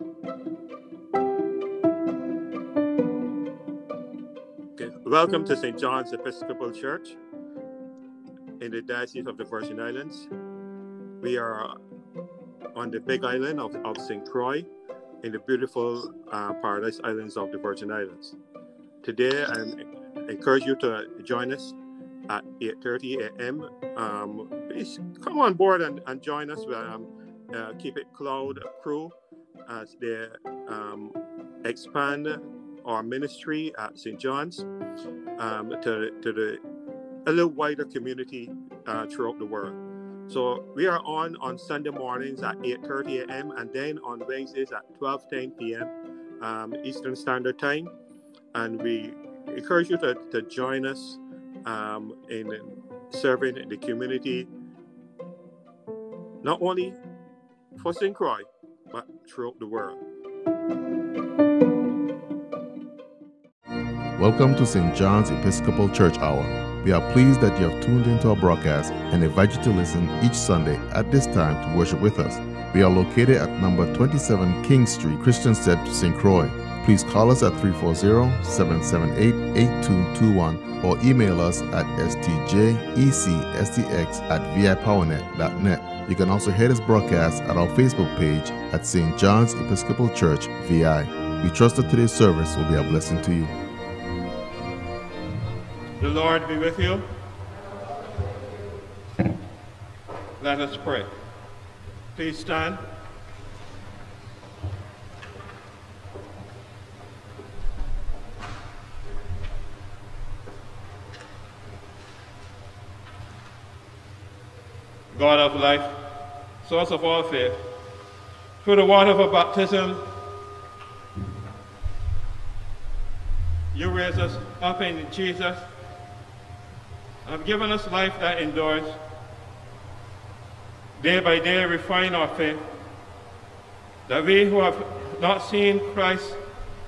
Okay. Welcome to St. John's Episcopal Church in the Diocese of the Virgin Islands. We are on the big island of, of St. Croix in the beautiful uh, Paradise Islands of the Virgin Islands. Today, I encourage you to join us at 8.30 a.m. Um, please come on board and, and join us. Um, uh, Keep It Loud crew as they um, expand our ministry at St. John's um, to, to the a little wider community uh, throughout the world. So we are on on Sunday mornings at 8:30 a.m. and then on Wednesdays at 12:10 p.m. Um, Eastern Standard Time, and we encourage you to, to join us um, in serving the community, not only for St. Croix, throughout the world. Welcome to St. John's Episcopal Church Hour. We are pleased that you have tuned into our broadcast and invite you to listen each Sunday at this time to worship with us. We are located at number 27 King Street, Christiansted, St. Croix. Please call us at 340-778-8221 or email us at stjecstx at vipowernet.net. You can also hear this broadcast at our Facebook page at St. John's Episcopal Church, VI. We trust that today's service will be a blessing to you. The Lord be with you. Let us pray. Please stand. God of life, source of all faith, through the water of baptism, you raise us up in Jesus have given us life that endures. Day by day, refine our faith, that we who have not seen Christ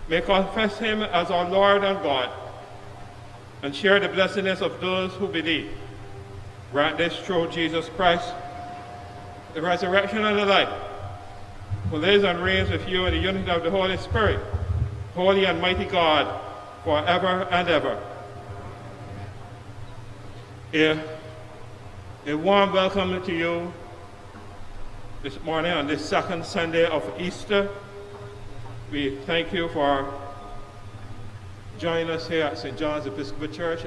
may confess him as our Lord and God and share the blessedness of those who believe. Grant this through Jesus Christ, the resurrection and the life, who lives and reigns with you in the unity of the Holy Spirit, holy and mighty God, forever and ever. A, a warm welcome to you this morning on this second Sunday of Easter. We thank you for joining us here at St. John's Episcopal Church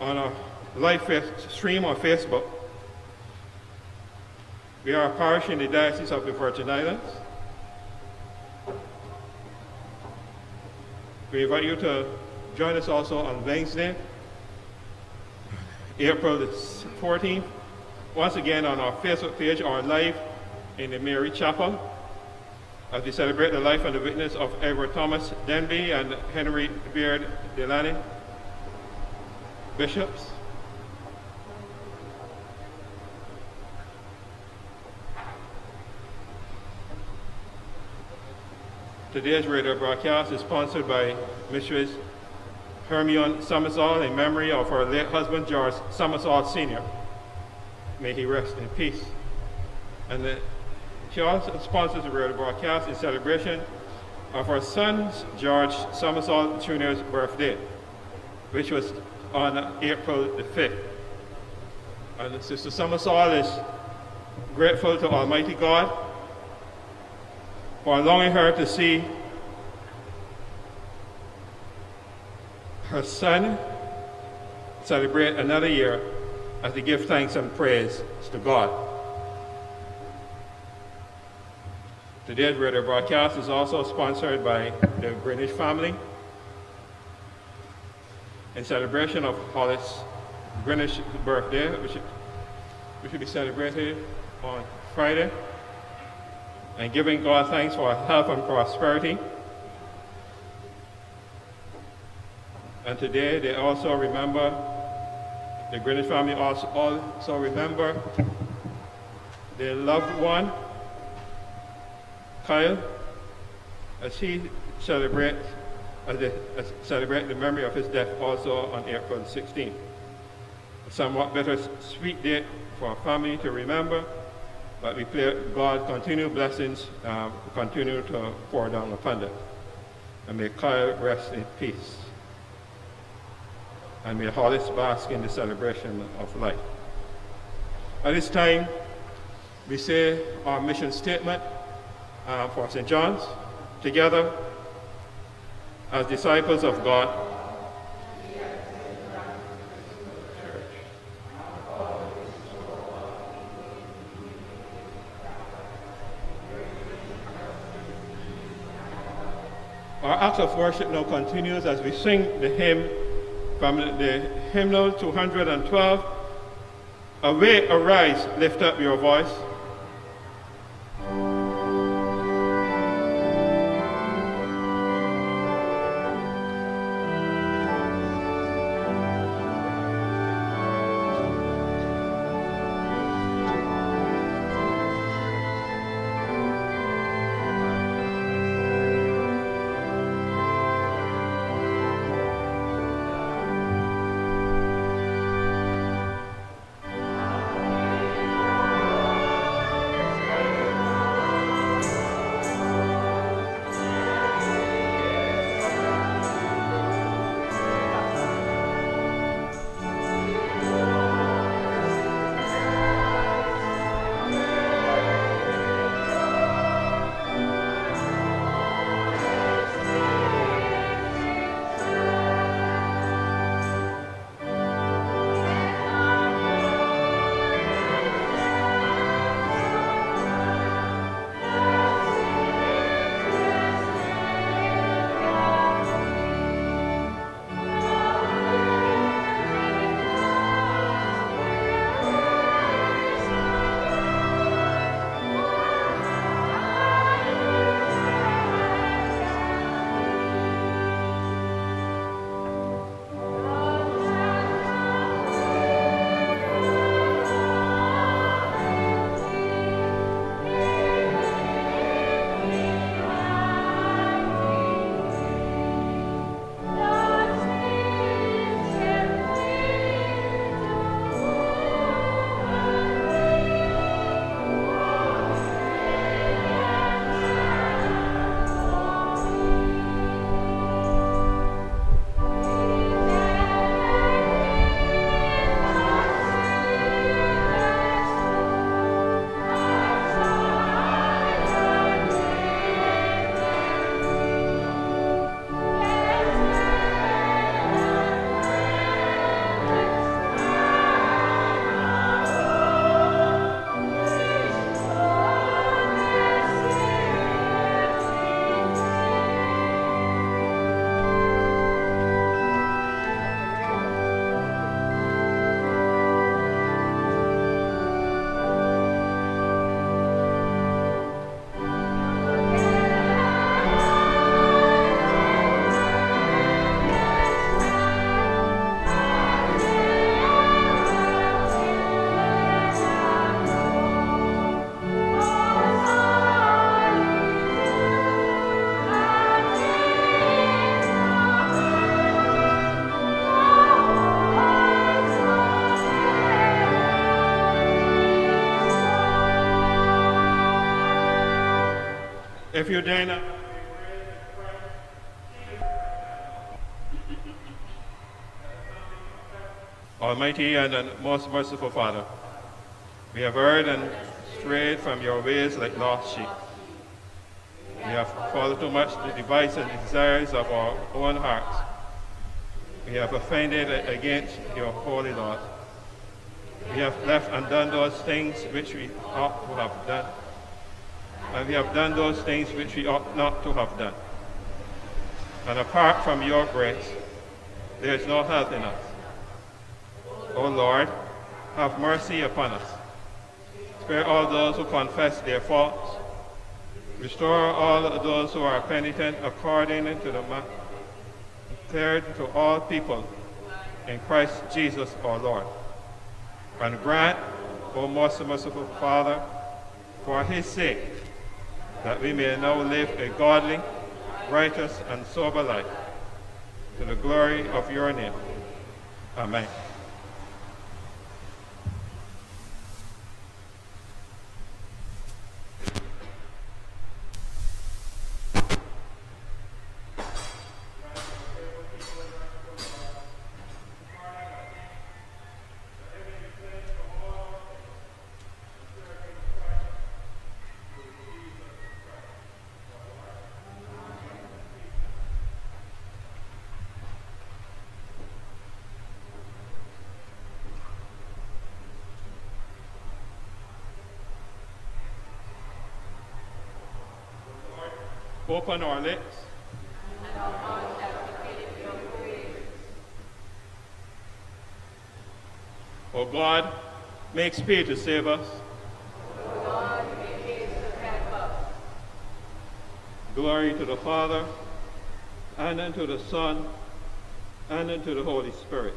on a live stream on Facebook. We are a parish in the Diocese of the Virgin Islands. We invite you to join us also on Wednesday, April the 14th, once again on our Facebook page or live in the Mary Chapel as we celebrate the life and the witness of Edward Thomas Demby and Henry Beard Delany, bishops. Today's radio broadcast is sponsored by Mrs. Hermione Summersall in memory of her late husband, George Summersall Sr. May he rest in peace. And the, she also sponsors the radio broadcast in celebration of her son, George Summersall Jr.'s birthday, which was on April the 5th. And Sister Summersall is grateful to Almighty God for allowing her to see her son celebrate another year as they give thanks and praise to God. Today's radio broadcast is also sponsored by the Greenwich family in celebration of Hollis Greenwich's birthday, which, which will be celebrated on Friday and giving God thanks for health and prosperity. And today they also remember, the Greenwich family also, also remember their loved one, Kyle, as he celebrates as they celebrate the memory of his death also on April 16th. A somewhat bittersweet date for our family to remember, But we pray God continue blessings, uh, continue to pour down upon them. And may Kyle rest in peace. And may Hollis bask in the celebration of life. At this time, we say our mission statement uh, for St. John's together as disciples of God. Our act of worship now continues as we sing the hymn from the hymnal 212. Away, arise, lift up your voice. If you dare not. Almighty and most merciful Father, we have erred and strayed from your ways like lost sheep. We have followed too much the devices and desires of our own hearts. We have offended against your holy laws. We have left undone those things which we ought to have done and we have done those things which we ought not to have done. And apart from your grace, there is no health in us. O Lord, have mercy upon us. Spare all those who confess their faults. Restore all those who are penitent according to the man declared to all people in Christ Jesus our Lord. And grant, O most merciful Father, for his sake, that we may now live a godly, righteous, and sober life to the glory of your name. Amen. Open our lips. O God, make speed to save us. Glory to the Father, and unto the Son, and unto the Holy Spirit.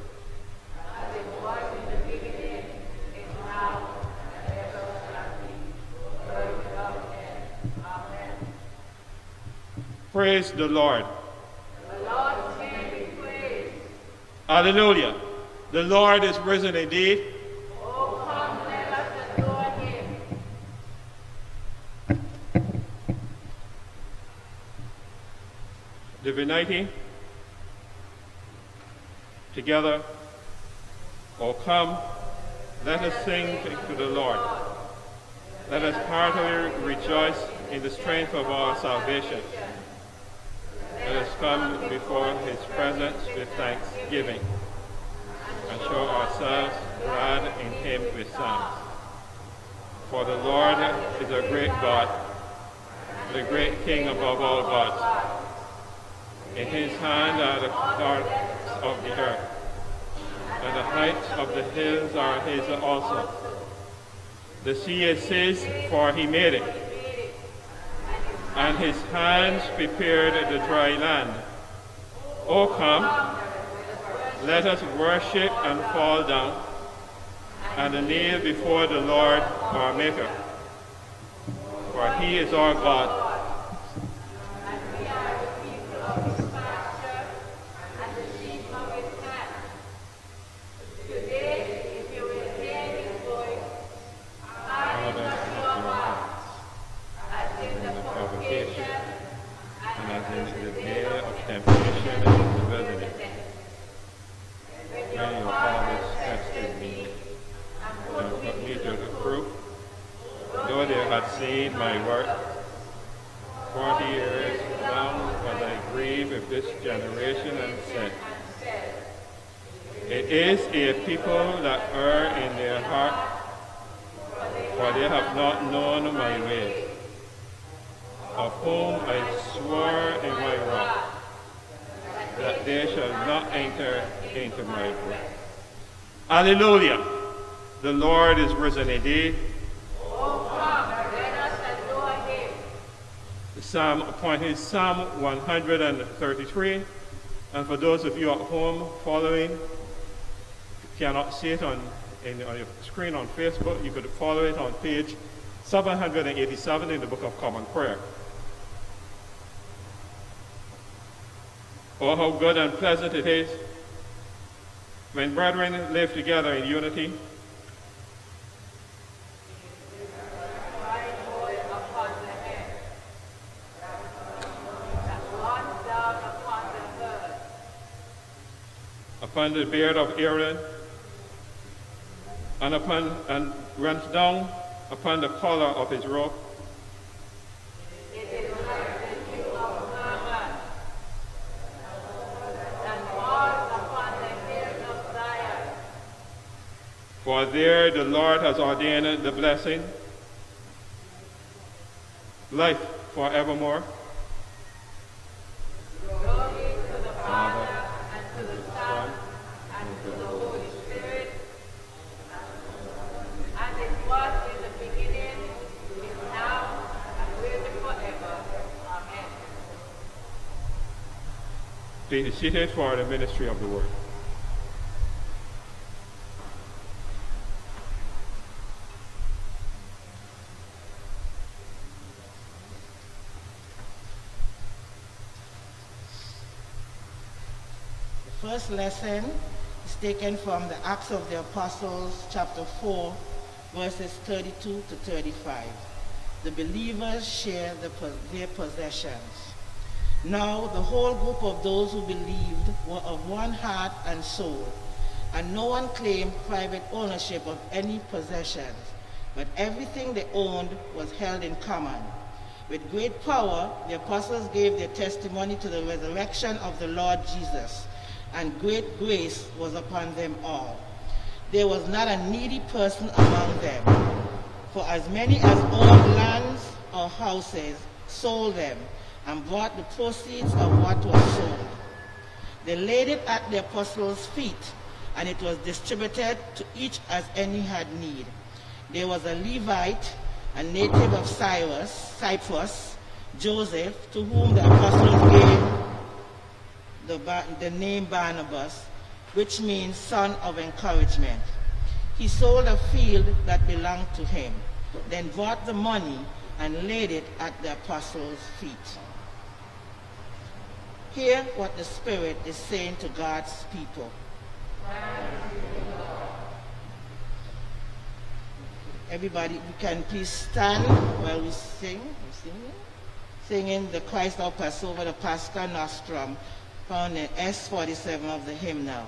Praise the Lord. The Lord be praised. Hallelujah. The Lord is risen indeed. Oh, come, let us adore him. divinity together. Oh, come, let us sing to the Lord. Let us heartily rejoice in the strength of our salvation. Come before his presence with thanksgiving and show ourselves glad in him with psalms. For the Lord is a great God, the great King above all gods. In his hand are the stars of the earth, and the heights of the hills are his also. The sea is his, for he made it, and his hands prepared the dry land. O come, let us worship and fall down, and kneel before the Lord our Maker. For he is our God, And the sheep of his hand. Today, if you will hear his voice, Father of your hearts, as in the provocation, and as in the day of temptation in the wilderness. When your fathers tested me, and put me to the proof, though they had seen my work, forty years long was I grieve with this generation and said, It is a people that err in their heart, for they have not known my ways, of whom I swore in my wrath, that they shall not enter into my rest. Hallelujah! The Lord is risen indeed. Oh, come, let us adore him. The Psalm point is Psalm 133. And for those of you at home following, if you cannot see it on, in, on your screen on Facebook, you could follow it on page 787 in the Book of Common Prayer. Oh, how good and pleasant it is when brethren live together in unity. Right oil upon the head. That runs down upon the earth. Upon the beard of Aaron, and upon and runs down upon the collar of his robe. For there the Lord has ordained the blessing, life forevermore. Be seated for the ministry of the word. The first lesson is taken from the Acts of the Apostles, chapter 4, verses 32 to 35. The believers share the, their possessions. Now the whole group of those who believed were of one heart and soul, and no one claimed private ownership of any possessions, but everything they owned was held in common. With great power, the apostles gave their testimony to the resurrection of the Lord Jesus, and great grace was upon them all. There was not a needy person among them. For as many as owned lands or houses sold them and bought the proceeds of what was sold. They laid it at the apostles' feet, and it was distributed to each as any had need. There was a Levite, a native of Cyrus, Cyprus, Joseph, to whom the apostles gave the, the name Barnabas, which means son of encouragement. He sold a field that belonged to him, then bought the money and laid it at the apostles' feet. Hear what the Spirit is saying to God's people. Everybody, we can please stand while we sing. Singing the Christ our Passover, the Pascha Nostrum, found in S47 of the hymnal.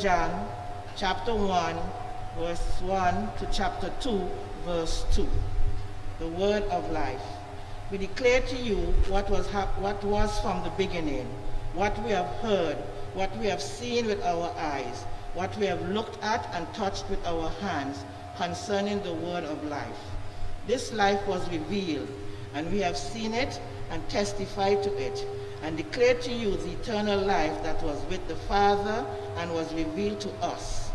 John chapter 1, verse 1 to chapter 2, verse 2. the word of life. We declare to you what was, what was from the beginning, what we have heard, what we have seen with our eyes, what we have looked at and touched with our hands concerning the word of life. This life was revealed, and we have seen it and testified to it, and declare to you the eternal life that was with the Father and was revealed to us.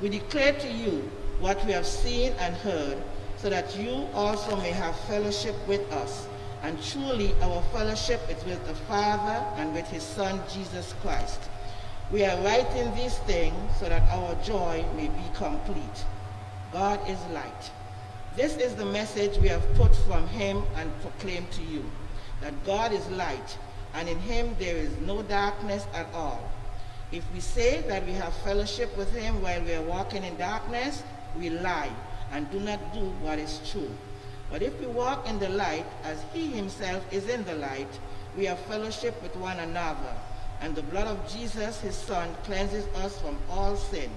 We declare to you what we have seen and heard, so that you also may have fellowship with us. And truly, our fellowship is with the Father and with his Son, Jesus Christ. We are writing these things so that our joy may be complete. God is light. This is the message we have put from him and proclaimed to you, that God is light, and in him there is no darkness at all. If we say that we have fellowship with him while we are walking in darkness, we lie and do not do what is true. But if we walk in the light as he himself is in the light, we have fellowship with one another, and the blood of Jesus, his son, cleanses us from all sin.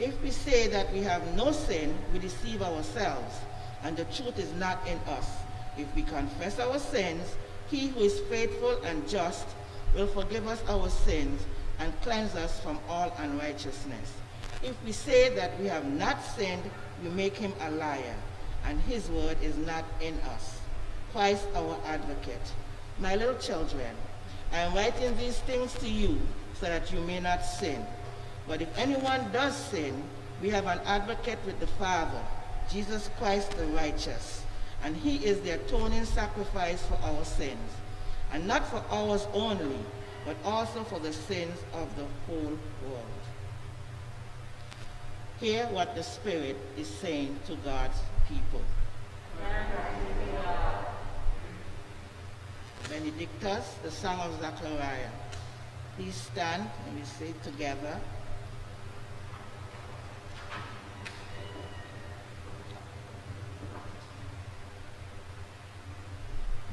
If we say that we have no sin, we deceive ourselves, and the truth is not in us. If we confess our sins, he who is faithful and just will forgive us our sins and cleanse us from all unrighteousness. If we say that we have not sinned, we make him a liar, and his word is not in us. Christ our advocate. My little children, I am writing these things to you so that you may not sin. But if anyone does sin, we have an advocate with the Father, Jesus Christ the righteous. And he is the atoning sacrifice for our sins. And not for ours only, but also for the sins of the whole world. Hear what the Spirit is saying to God's people. Benedictus, the song of Zechariah. Please stand and we say together.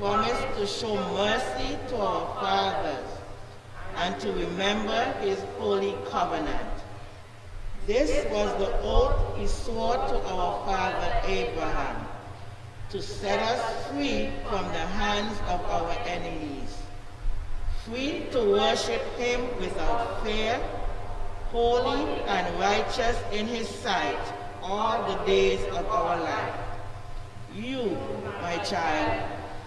Promised to show mercy to our fathers and to remember his holy covenant. This was the oath he swore to our father Abraham, to set us free from the hands of our enemies, free to worship him without fear, holy and righteous in his sight all the days of our life. You, my child,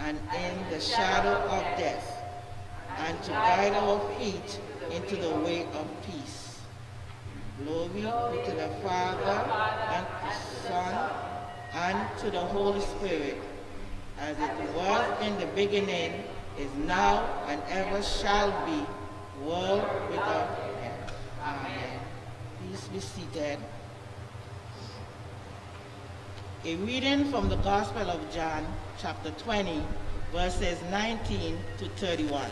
and in the shadow of death, and to guide our feet into the way of peace. Glory to the Father, and to the Son, and to the Holy Spirit, as it was in the beginning, is now, and ever shall be, world without end. Amen. Please be seated. A reading from the Gospel of John, chapter 20, verses 19 to 31.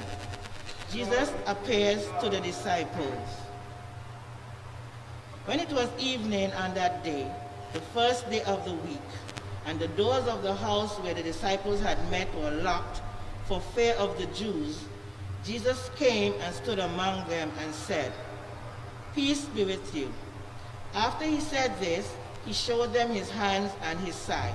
Jesus appears to the disciples. When it was evening on that day, the first day of the week, and the doors of the house where the disciples had met were locked for fear of the Jews, Jesus came and stood among them and said, Peace be with you. After he said this, he showed them his hands and his side.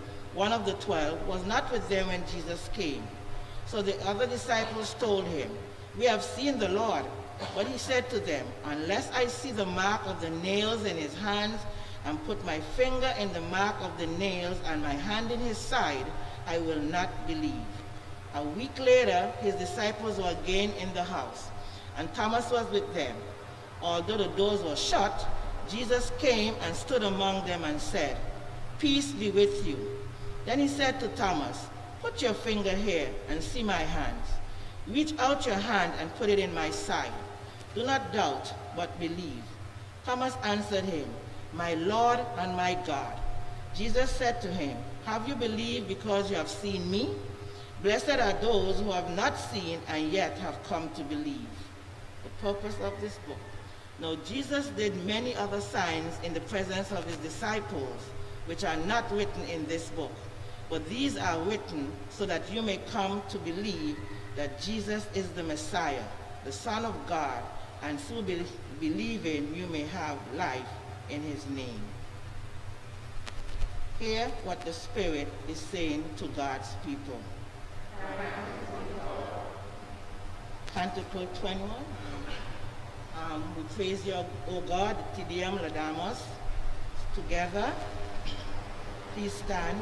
one of the twelve, was not with them when Jesus came. So the other disciples told him, We have seen the Lord. But he said to them, Unless I see the mark of the nails in his hands, and put my finger in the mark of the nails, and my hand in his side, I will not believe. A week later, his disciples were again in the house, and Thomas was with them. Although the doors were shut, Jesus came and stood among them and said, Peace be with you. Then he said to Thomas, Put your finger here and see my hands. Reach out your hand and put it in my side. Do not doubt, but believe. Thomas answered him, My Lord and my God. Jesus said to him, Have you believed because you have seen me? Blessed are those who have not seen and yet have come to believe. The purpose of this book. Now, Jesus did many other signs in the presence of his disciples, which are not written in this book. But these are written so that you may come to believe that Jesus is the Messiah, the Son of God, and through be believing you may have life in his name. Hear what the Spirit is saying to God's people. Canticle 21. Um, we praise you, O God, Te Deum Laudamus, together. Please stand.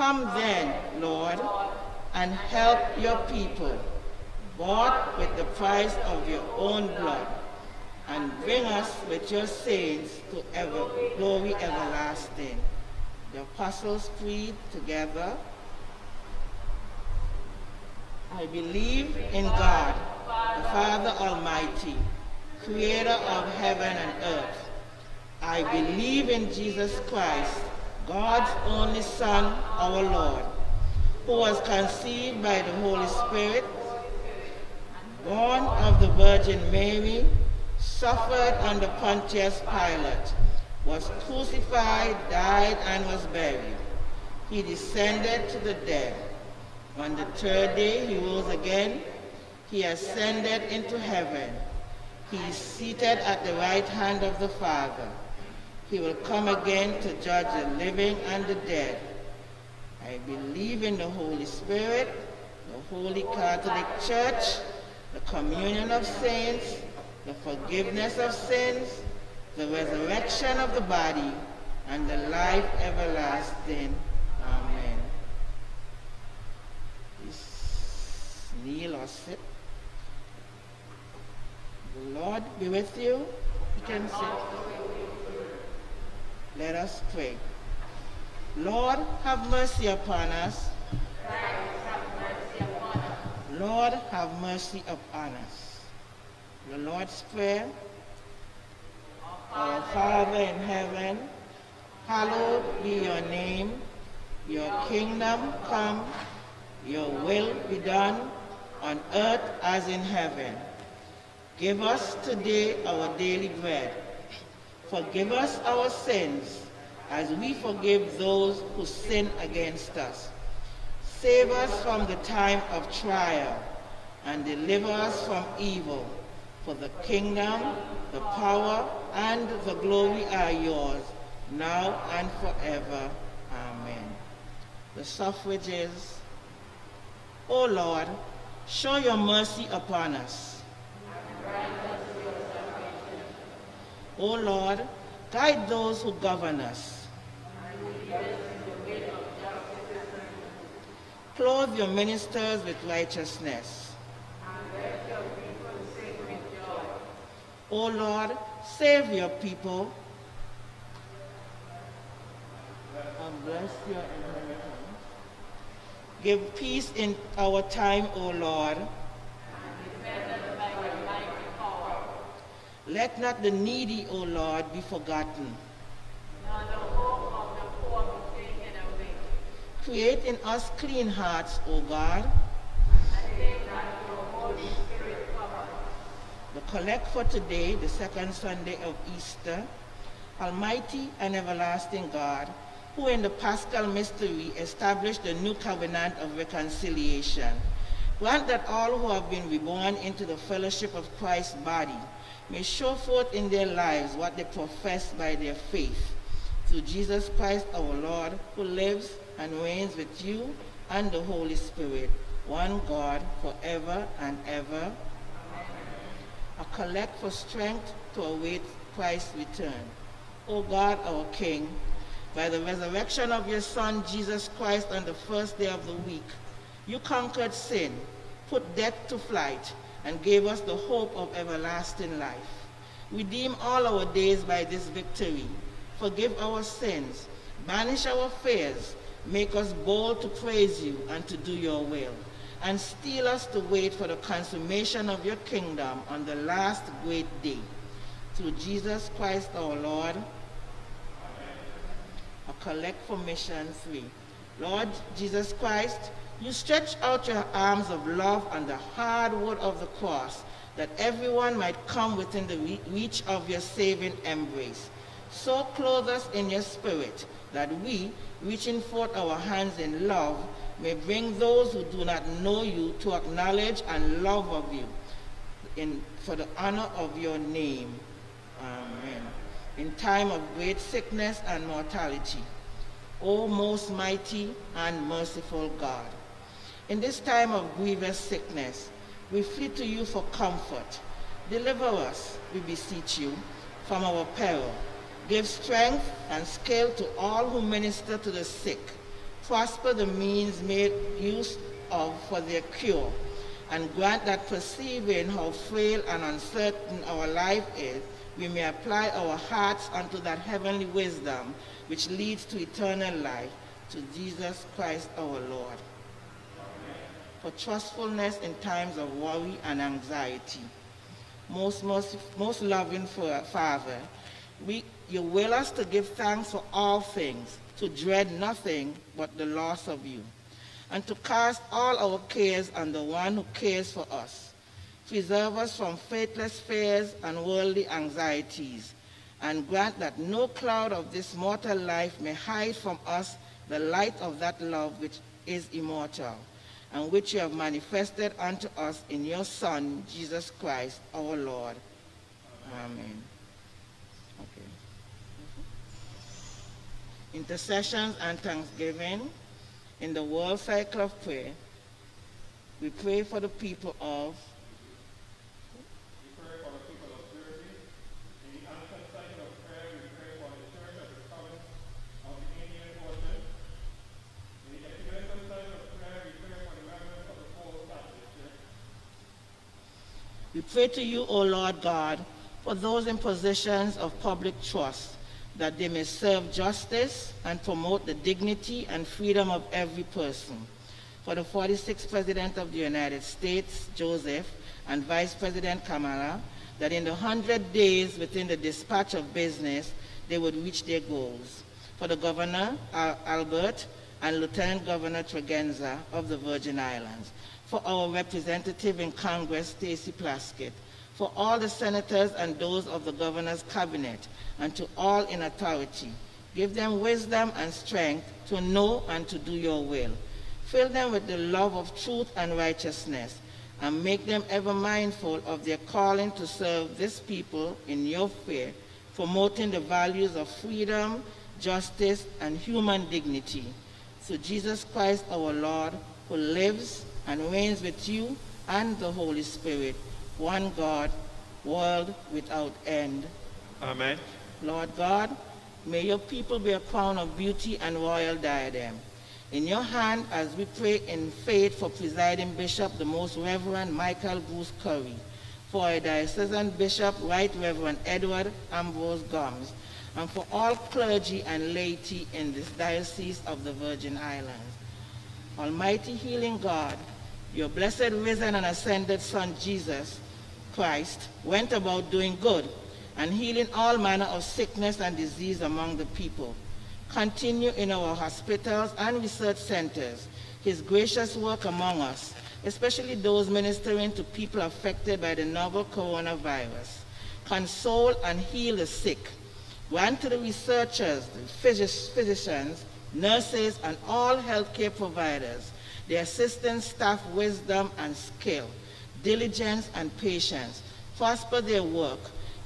Come then, Lord, and help your people, bought with the price of your own blood, and bring us with your saints to ever, glory everlasting. The Apostles' Creed together. I believe in God, the Father Almighty, creator of heaven and earth. I believe in Jesus Christ, God's only Son, our Lord, who was conceived by the Holy Spirit, born of the Virgin Mary, suffered under Pontius Pilate, was crucified, died, and was buried. He descended to the dead. On the third day he rose again. He ascended into heaven. He is seated at the right hand of the Father. He will come again to judge the living and the dead. I believe in the Holy Spirit, the Holy Catholic Church, the communion of saints, the forgiveness of sins, the resurrection of the body, and the life everlasting. Amen. Please kneel or sit. The Lord be with you. You can sit. Let us pray. Lord, have mercy upon us. Lord, have mercy upon us. The Lord's Prayer. Our Father in heaven, hallowed be your name. Your kingdom come, your will be done on earth as in heaven. Give us today our daily bread. Forgive us our sins as we forgive those who sin against us. Save us from the time of trial and deliver us from evil. For the kingdom, the power, and the glory are yours, now and forever. Amen. The suffrage is, O Lord, show your mercy upon us. O Lord, guide those who govern us. Clothe your ministers with righteousness. O Lord, save your people and bless your inheritance. Give peace in our time, O Lord. Let not the needy, O Lord, be forgotten. Create in us clean hearts, O God. The collect for today, the second Sunday of Easter, Almighty and everlasting God, who in the Paschal mystery established the new covenant of reconciliation, grant that all who have been reborn into the fellowship of Christ's body may show forth in their lives what they profess by their faith. Through Jesus Christ our Lord, who lives and reigns with you and the Holy Spirit, one God, forever and ever. A collect for strength to await Christ's return. O God, our King, by the resurrection of your Son, Jesus Christ, on the first day of the week, you conquered sin, put death to flight, and gave us the hope of everlasting life. Redeem all our days by this victory. Forgive our sins, banish our fears, make us bold to praise you and to do your will, and steel us to wait for the consummation of your kingdom on the last great day. Through Jesus Christ our Lord, Amen. a collect for mission three. Lord Jesus Christ, you stretch out your arms of love on the hard wood of the cross, that everyone might come within the reach of your saving embrace. So clothe us in your spirit, that we, reaching forth our hands in love, may bring those who do not know you to acknowledge and love of you, in, for the honor of your name. Amen. In time of great sickness and mortality, O most mighty and merciful God, in this time of grievous sickness, we flee to you for comfort. Deliver us, we beseech you, from our peril. Give strength and skill to all who minister to the sick. Prosper the means made use of for their cure, and grant that perceiving how frail and uncertain our life is, we may apply our hearts unto that heavenly wisdom which leads to eternal life, to Jesus Christ our Lord for trustfulness in times of worry and anxiety. Most, most, most loving Father, we, you will us to give thanks for all things, to dread nothing but the loss of you, and to cast all our cares on the one who cares for us. Preserve us from faithless fears and worldly anxieties, and grant that no cloud of this mortal life may hide from us the light of that love which is immortal and which you have manifested unto us in your Son, Jesus Christ, our Lord. Amen. Okay. Intercessions and thanksgiving in the World Cycle of Prayer. We pray for the people of We pray to you, O Lord God, for those in positions of public trust, that they may serve justice and promote the dignity and freedom of every person. For the 46th President of the United States, Joseph, and Vice President Kamala, that in the hundred days within the dispatch of business, they would reach their goals. For the Governor, Albert, and Lieutenant Governor Tregenza of the Virgin Islands, for our representative in Congress, Stacey Plaskett, for all the senators and those of the governor's cabinet, and to all in authority. Give them wisdom and strength to know and to do your will. Fill them with the love of truth and righteousness, and make them ever mindful of their calling to serve this people in your fear, promoting the values of freedom, justice, and human dignity. Through Jesus Christ our Lord, who lives and reigns with you and the Holy Spirit, one God, world without end. Amen. Lord God, may your people be a crown of beauty and royal diadem. In your hand, as we pray in faith for presiding bishop, the most Reverend Michael Bruce Curry, for our diocesan bishop, Right Reverend Edward Ambrose Gumbs, and for all clergy and laity in this diocese of the Virgin Islands. Almighty healing God, your blessed risen and ascended Son Jesus Christ went about doing good and healing all manner of sickness and disease among the people. Continue in our hospitals and research centers his gracious work among us, especially those ministering to people affected by the novel coronavirus. Console and heal the sick. Grant to the researchers, the physicians, nurses, and all healthcare providers the assistant staff wisdom and skill, diligence and patience. Prosper their work,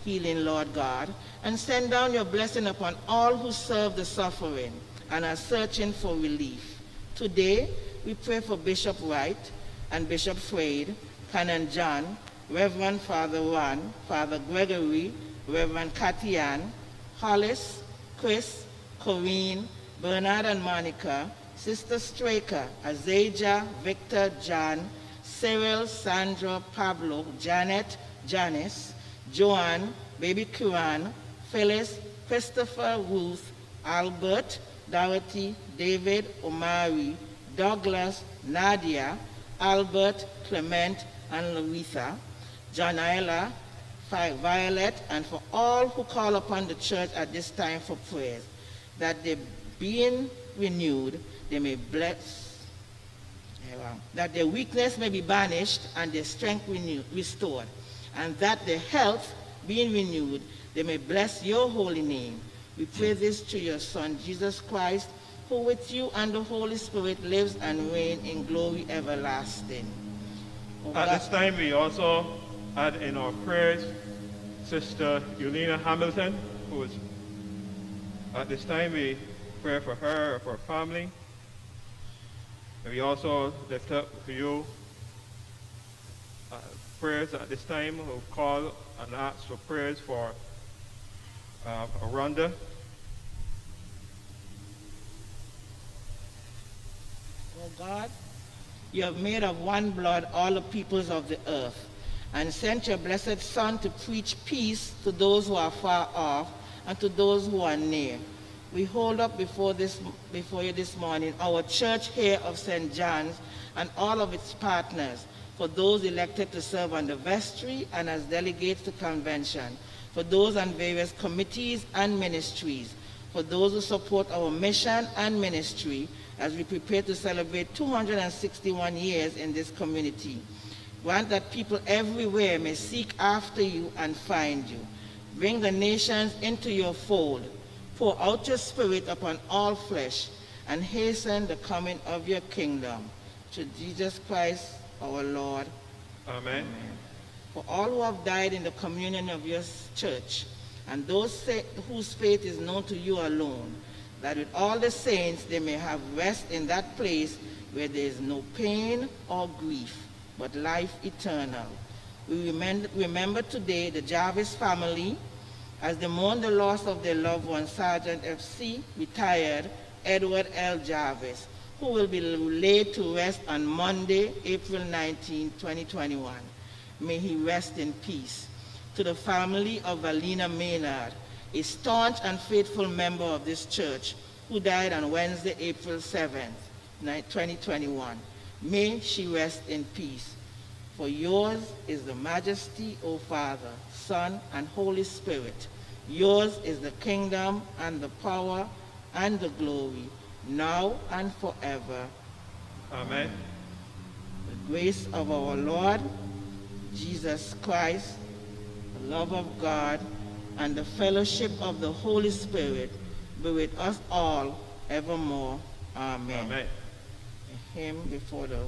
healing Lord God, and send down your blessing upon all who serve the suffering and are searching for relief. Today, we pray for Bishop Wright and Bishop Freyd, Canon John, Reverend Father Juan, Father Gregory, Reverend Katian, Hollis, Chris, Corinne, Bernard and Monica, Sister Straker, Azaja, Victor, John, Cyril, Sandra, Pablo, Janet, Janice, Joanne, Baby Kuran, Phyllis, Christopher, Ruth, Albert, Dorothy, David, Omari, Douglas, Nadia, Albert, Clement, and Louisa, Janila, Violet, and for all who call upon the church at this time for prayers, that they being renewed, they may bless, eh, that their weakness may be banished and their strength renewed, restored, and that their health being renewed, they may bless your holy name. We pray this to your Son, Jesus Christ, who with you and the Holy Spirit lives and reigns in glory everlasting. O At God- this time, we also add in our prayers Sister Eulina Hamilton, who is, at this time, we pray for her, for her family. And we also lift up to you uh, prayers at this time, who call and ask for prayers for uh, Rhonda. O God, you have made of one blood all the peoples of the earth, and sent your blessed Son to preach peace to those who are far off and to those who are near. We hold up before, this, before you this morning our church here of St. John's and all of its partners, for those elected to serve on the vestry and as delegates to convention, for those on various committees and ministries, for those who support our mission and ministry as we prepare to celebrate 261 years in this community. Grant that people everywhere may seek after you and find you. Bring the nations into your fold. Pour out your spirit upon all flesh and hasten the coming of your kingdom. To Jesus Christ our Lord. Amen. For all who have died in the communion of your church, and those whose faith is known to you alone, that with all the saints they may have rest in that place where there is no pain or grief, but life eternal. We remember, remember today the Jarvis family as they mourn the loss of their loved one, Sergeant FC, retired Edward L. Jarvis, who will be laid to rest on Monday, April 19, 2021. May he rest in peace. To the family of Valina Maynard, a staunch and faithful member of this church, who died on Wednesday, April 7, 2021. May she rest in peace. For yours is the majesty, O Father, Son, and Holy Spirit. Yours is the kingdom and the power and the glory, now and forever. Amen. The grace of our Lord Jesus Christ, the love of God, and the fellowship of the Holy Spirit be with us all evermore. Amen. Amen. A hymn before the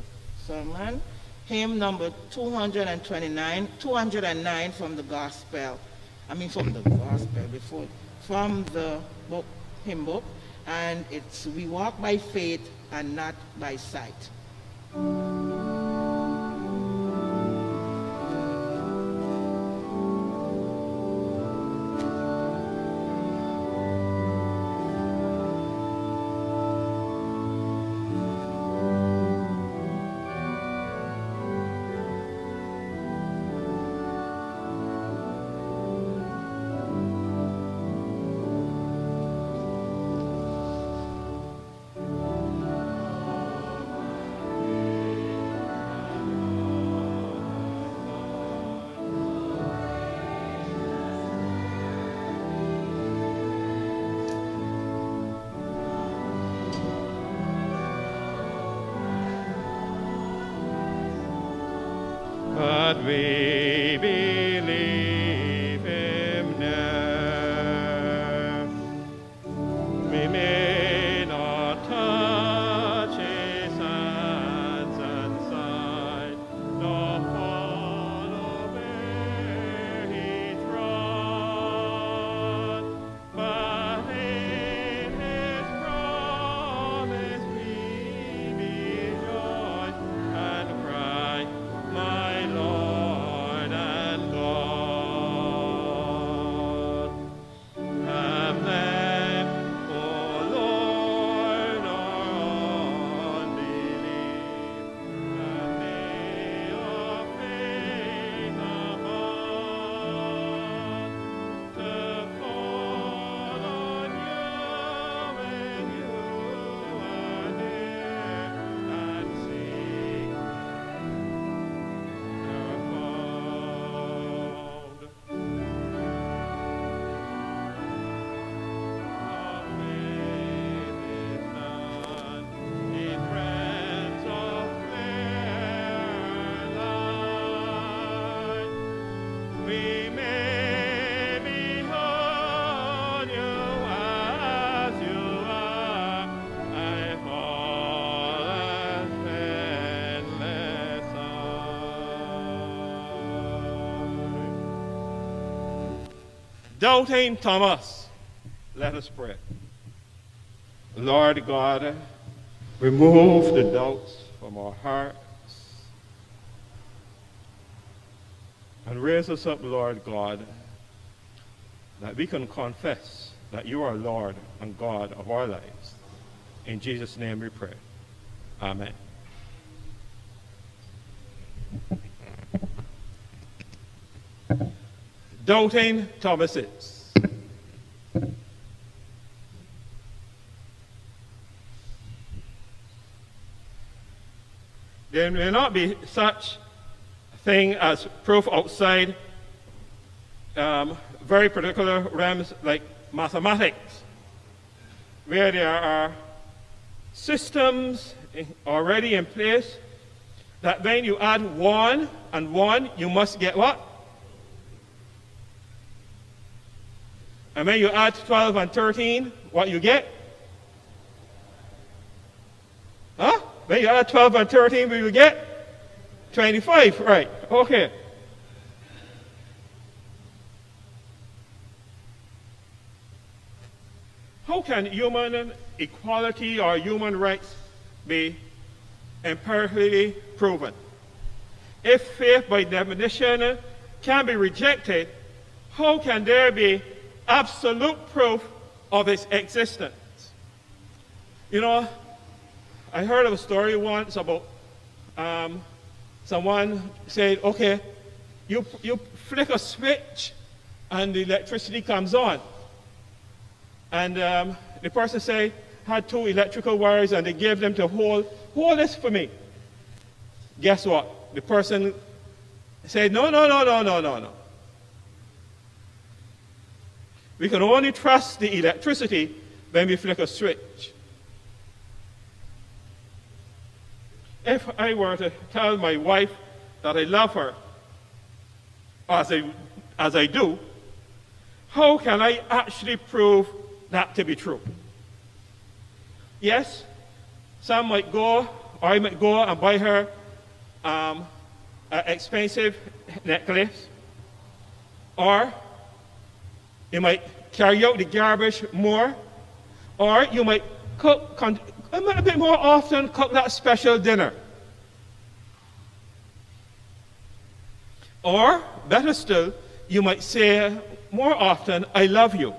sermon. Hymn number 229, 209 from the gospel. I mean from the gospel before, from the book, hymn book. And it's We Walk by Faith and Not by Sight. We Doubting Thomas, let us pray. Lord God, remove the doubts from our hearts and raise us up, Lord God, that we can confess that you are Lord and God of our lives. In Jesus' name we pray. Amen. Doubting Thomases. There may not be such a thing as proof outside um, very particular realms like mathematics, where there are systems already in place that when you add one and one, you must get what? And when you add 12 and 13, what you get? Huh? When you add 12 and 13, what you get? 25, right. Okay. How can human equality or human rights be empirically proven? If faith by definition can be rejected, how can there be absolute proof of its existence? You know, I heard of a story once about um, someone said, okay, you, you flick a switch and the electricity comes on. And um, the person said, had two electrical wires and they gave them to hold, hold this for me. Guess what? The person said, No, no, no, no, no, no, no. We can only trust the electricity when we flick a switch. If I were to tell my wife that I love her, as I, as I do, how can I actually prove that to be true? Yes, some might go, or I might go and buy her um, an expensive necklace, or you might carry out the garbage more, or you might cook a little bit more often, cook that special dinner. Or, better still, you might say more often, I love you.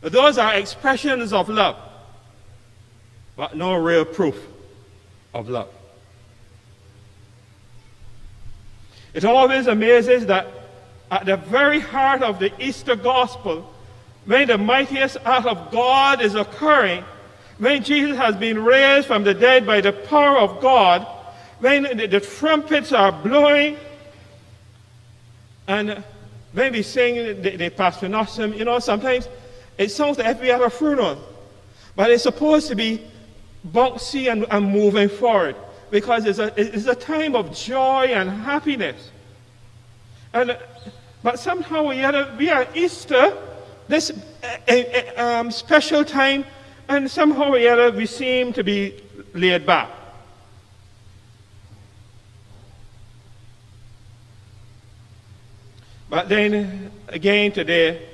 Those are expressions of love, but no real proof of love. It always amazes that at the very heart of the Easter gospel, when the mightiest act of God is occurring, when Jesus has been raised from the dead by the power of God, when the, the trumpets are blowing, and when we sing the, the Pater you know, sometimes it sounds like we have a funeral, but it's supposed to be bouncy and, and moving forward because it's a, it's a time of joy and happiness. And, but somehow we are, we are Easter, this uh, uh, um, special time, and somehow we, are, we seem to be laid back. But then again today,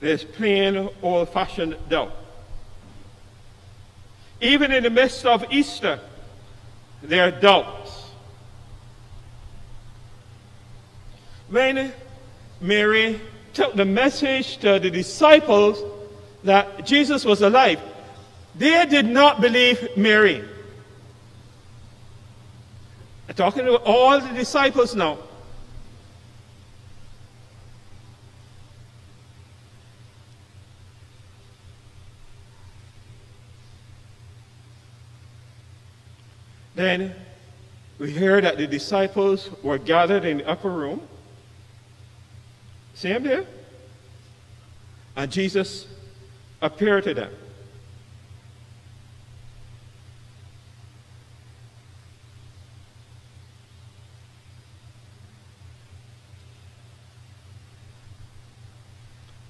there's plain old fashioned doubt. Even in the midst of Easter, there are doubts. When Mary took the message to the disciples that Jesus was alive, they did not believe Mary. I'm talking to all the disciples now. Then we hear that the disciples were gathered in the upper room. See him? And Jesus appeared to them.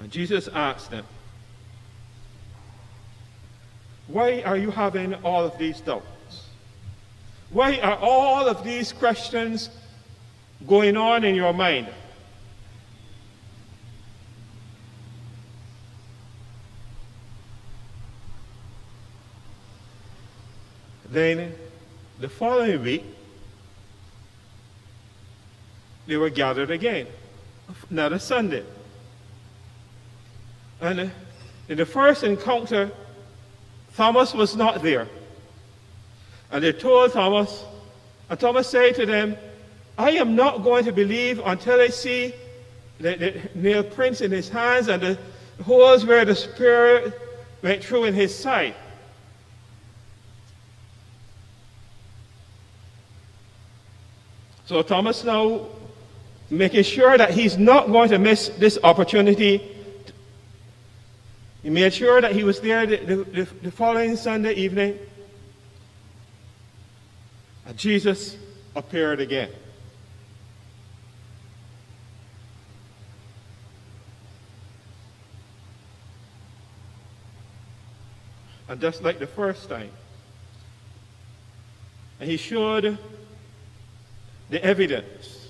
And Jesus asked them, Why are you having all of these doubts? Why are all of these questions going on in your mind? Then the following week, they were gathered again, another Sunday. And uh, in the first encounter, Thomas was not there. And they told Thomas, and Thomas said to them, I am not going to believe until I see the, the nail prints in his hands and the holes where the spear went through in his side. So Thomas now making sure that he's not going to miss this opportunity. He made sure that he was there the, the, the following Sunday evening. And Jesus appeared again. And just like the first time, and he showed the evidence.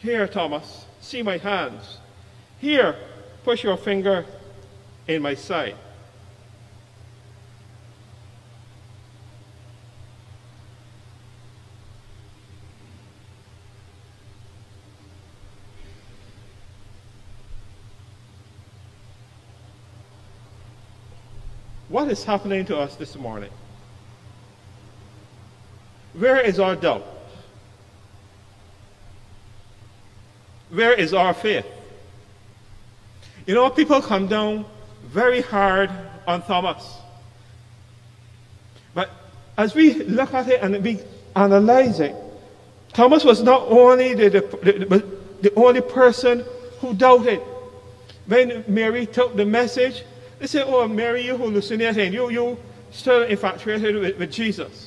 Here, Thomas, see my hands. Here, push your finger in my side. What is happening to us this morning? Where is our doubt? Where is our faith? You know, people come down very hard on Thomas. But as we look at it and we analyze it, Thomas was not only the, the, the, only person who doubted. When Mary took the message, they said, Oh, Mary, you hallucinating. You, you still infatuated with, with Jesus.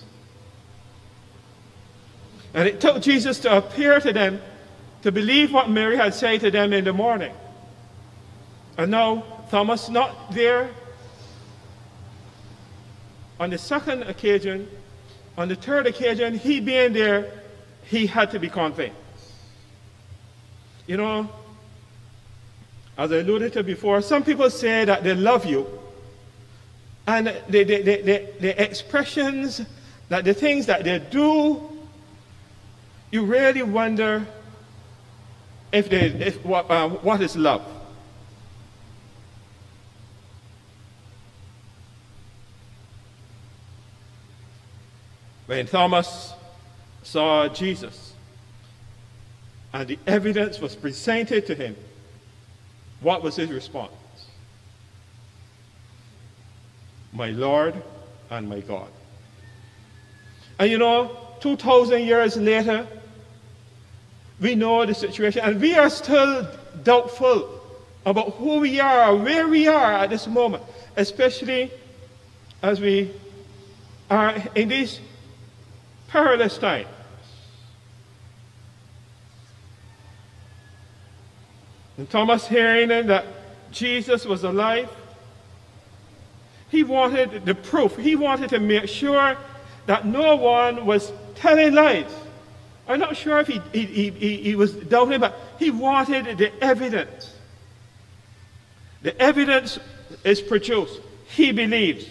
And it took Jesus to appear to them to believe what Mary had said to them in the morning. And now, Thomas not there. On the second occasion, on the third occasion, he being there, he had to be convinced. You know, as I alluded to before, some people say that they love you, and the, the, the, the, the expressions, that the things that they do, you really wonder if they, if, what, uh, what is love. When Thomas saw Jesus and the evidence was presented to him, what was his response? My Lord and my God. And you know, 2,000 years later, we know the situation and we are still doubtful about who we are, where we are at this moment, especially as we are in these perilous times. And Thomas hearing that Jesus was alive, he wanted the proof. He wanted to make sure that no one was telling lies. I'm not sure if he, he, he, he was doubting, but he wanted the evidence. The evidence is produced. He believes.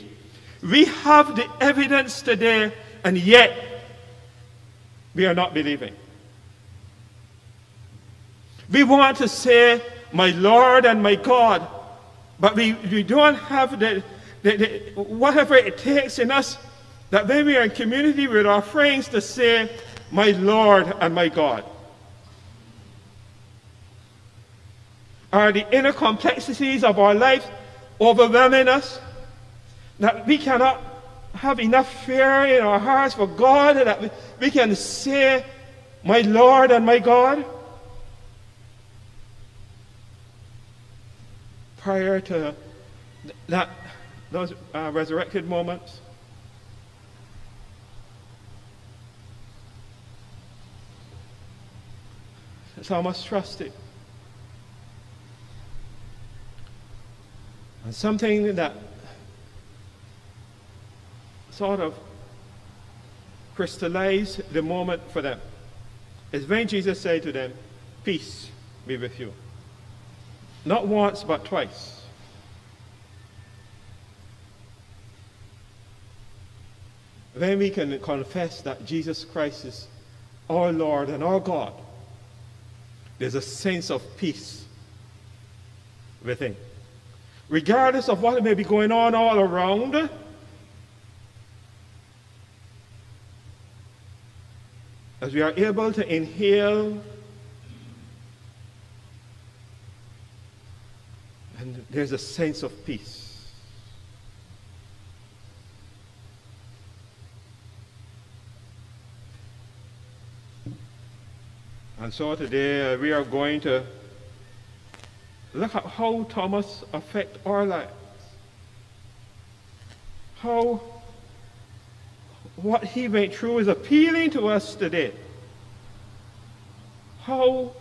We have the evidence today, and yet we are not believing. We want to say, My Lord and my God, but we, we don't have the, the, the, whatever it takes in us that when we are in community with our friends to say, My Lord and my God. Are the inner complexities of our life overwhelming us that we cannot have enough fear in our hearts for God that we, can say, My Lord and my God? prior to that, those uh, resurrected moments. Thomas it. And something that sort of crystallized the moment for them is when Jesus said to them, Peace be with you. Not once, but twice. Then we can confess that Jesus Christ is our Lord and our God. There's a sense of peace within. Regardless of what may be going on all around, as we are able to inhale and there's a sense of peace. And so today uh, we are going to look at how Thomas affect our lives. How what he went through is appealing to us today. How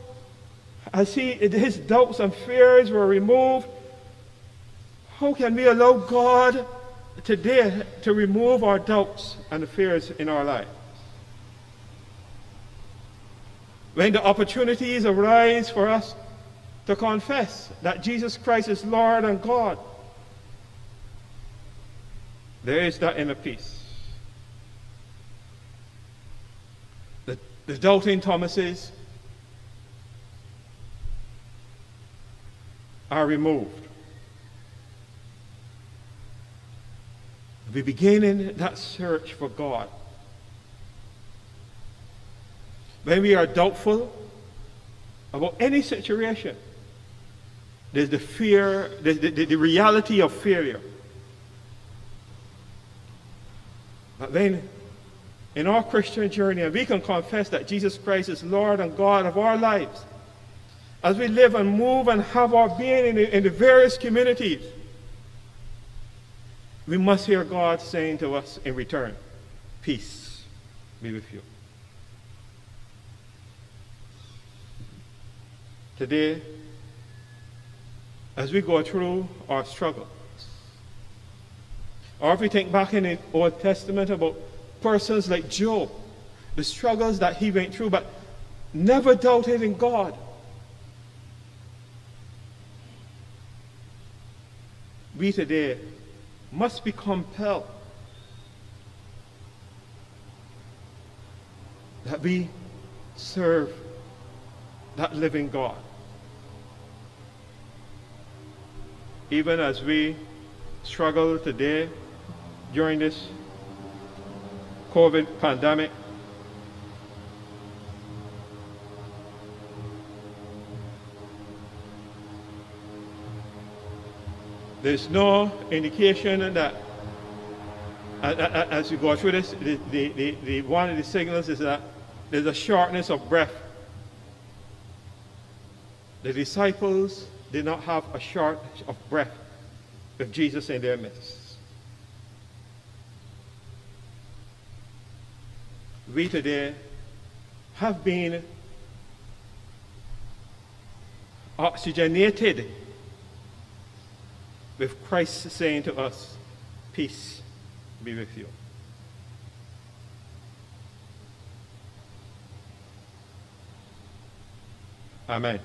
as he, his doubts and fears were removed, how can we allow God today to remove our doubts and fears in our life? When the opportunities arise for us to confess that Jesus Christ is Lord and God, there is that inner peace. The, the doubting Thomases are removed. We begin in that search for God. When we are doubtful about any situation, there's the fear, the, the, the reality of failure. But then, in our Christian journey, and we can confess that Jesus Christ is Lord and God of our lives, as we live and move and have our being in the, in the various communities, we must hear God saying to us in return, Peace be with you. Today, as we go through our struggle, or if we think back in the Old Testament about persons like Job, the struggles that he went through, but never doubted in God. We today must be compelled that we serve that living God. Even as we struggle today during this COVID pandemic, there's no indication that as you go through this, the, the, the, one of the signals is that there's a shortness of breath. The disciples did not have a shortage of breath with Jesus in their midst. We today have been oxygenated with Christ saying to us, Peace be with you. Amen.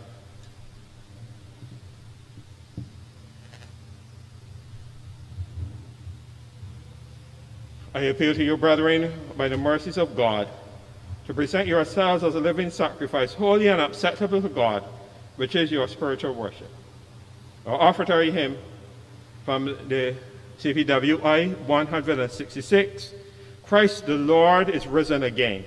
I appeal to you, brethren, by the mercies of God, to present yourselves as a living sacrifice, holy and acceptable to God, which is your spiritual worship. Our offertory hymn from the CPWI 166 Christ the Lord is risen again.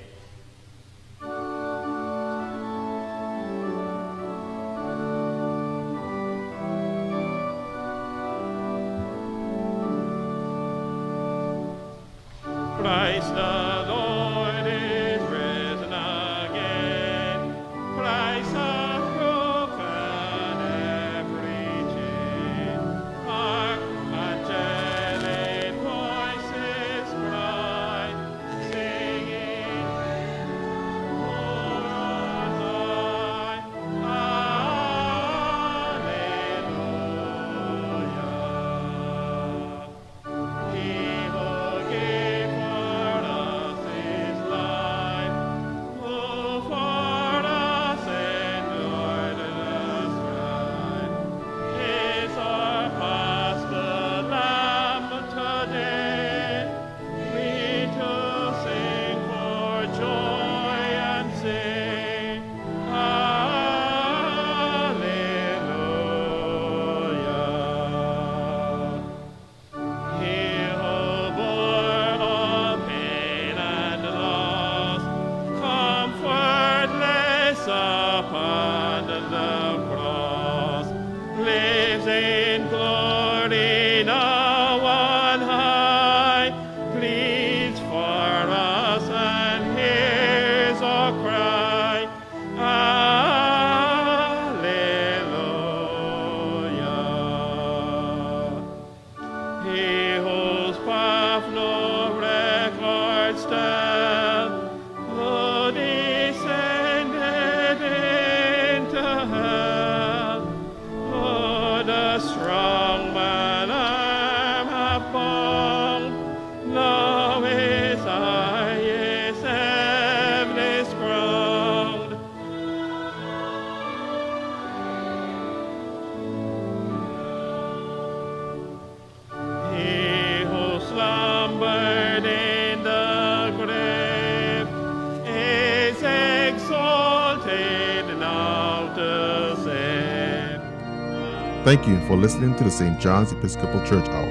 Thank you for listening to the St. John's Episcopal Church Hour.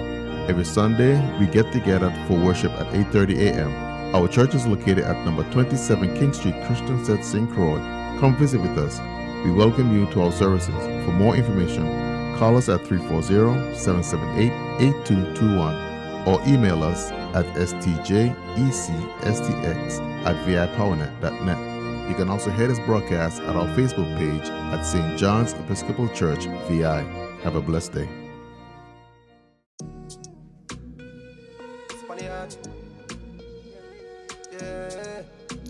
Every Sunday, we get together for worship at 8.30 a.m. Our church is located at number 27 King Street, Christian Christiansted, St. Croix. Come visit with us. We welcome you to our services. For more information, call us at 340-778-8221 or email us at stjecstx at vipowernet.net. You can also hear this broadcast at our Facebook page at St. John's Episcopal Church, VI. Have a blessed day.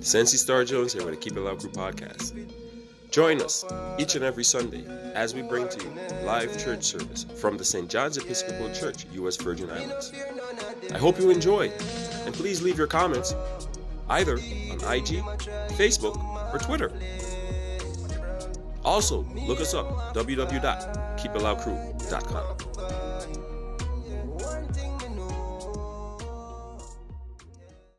Sensi Star Jones here with the Keep It Loud Crew podcast. Join us each and every Sunday as we bring to you live church service from the St. John's Episcopal Church, U.S. Virgin Islands. I hope you enjoy, and please leave your comments either on IG, Facebook, or Twitter. Also, look us up www.keepitloudcrew.com.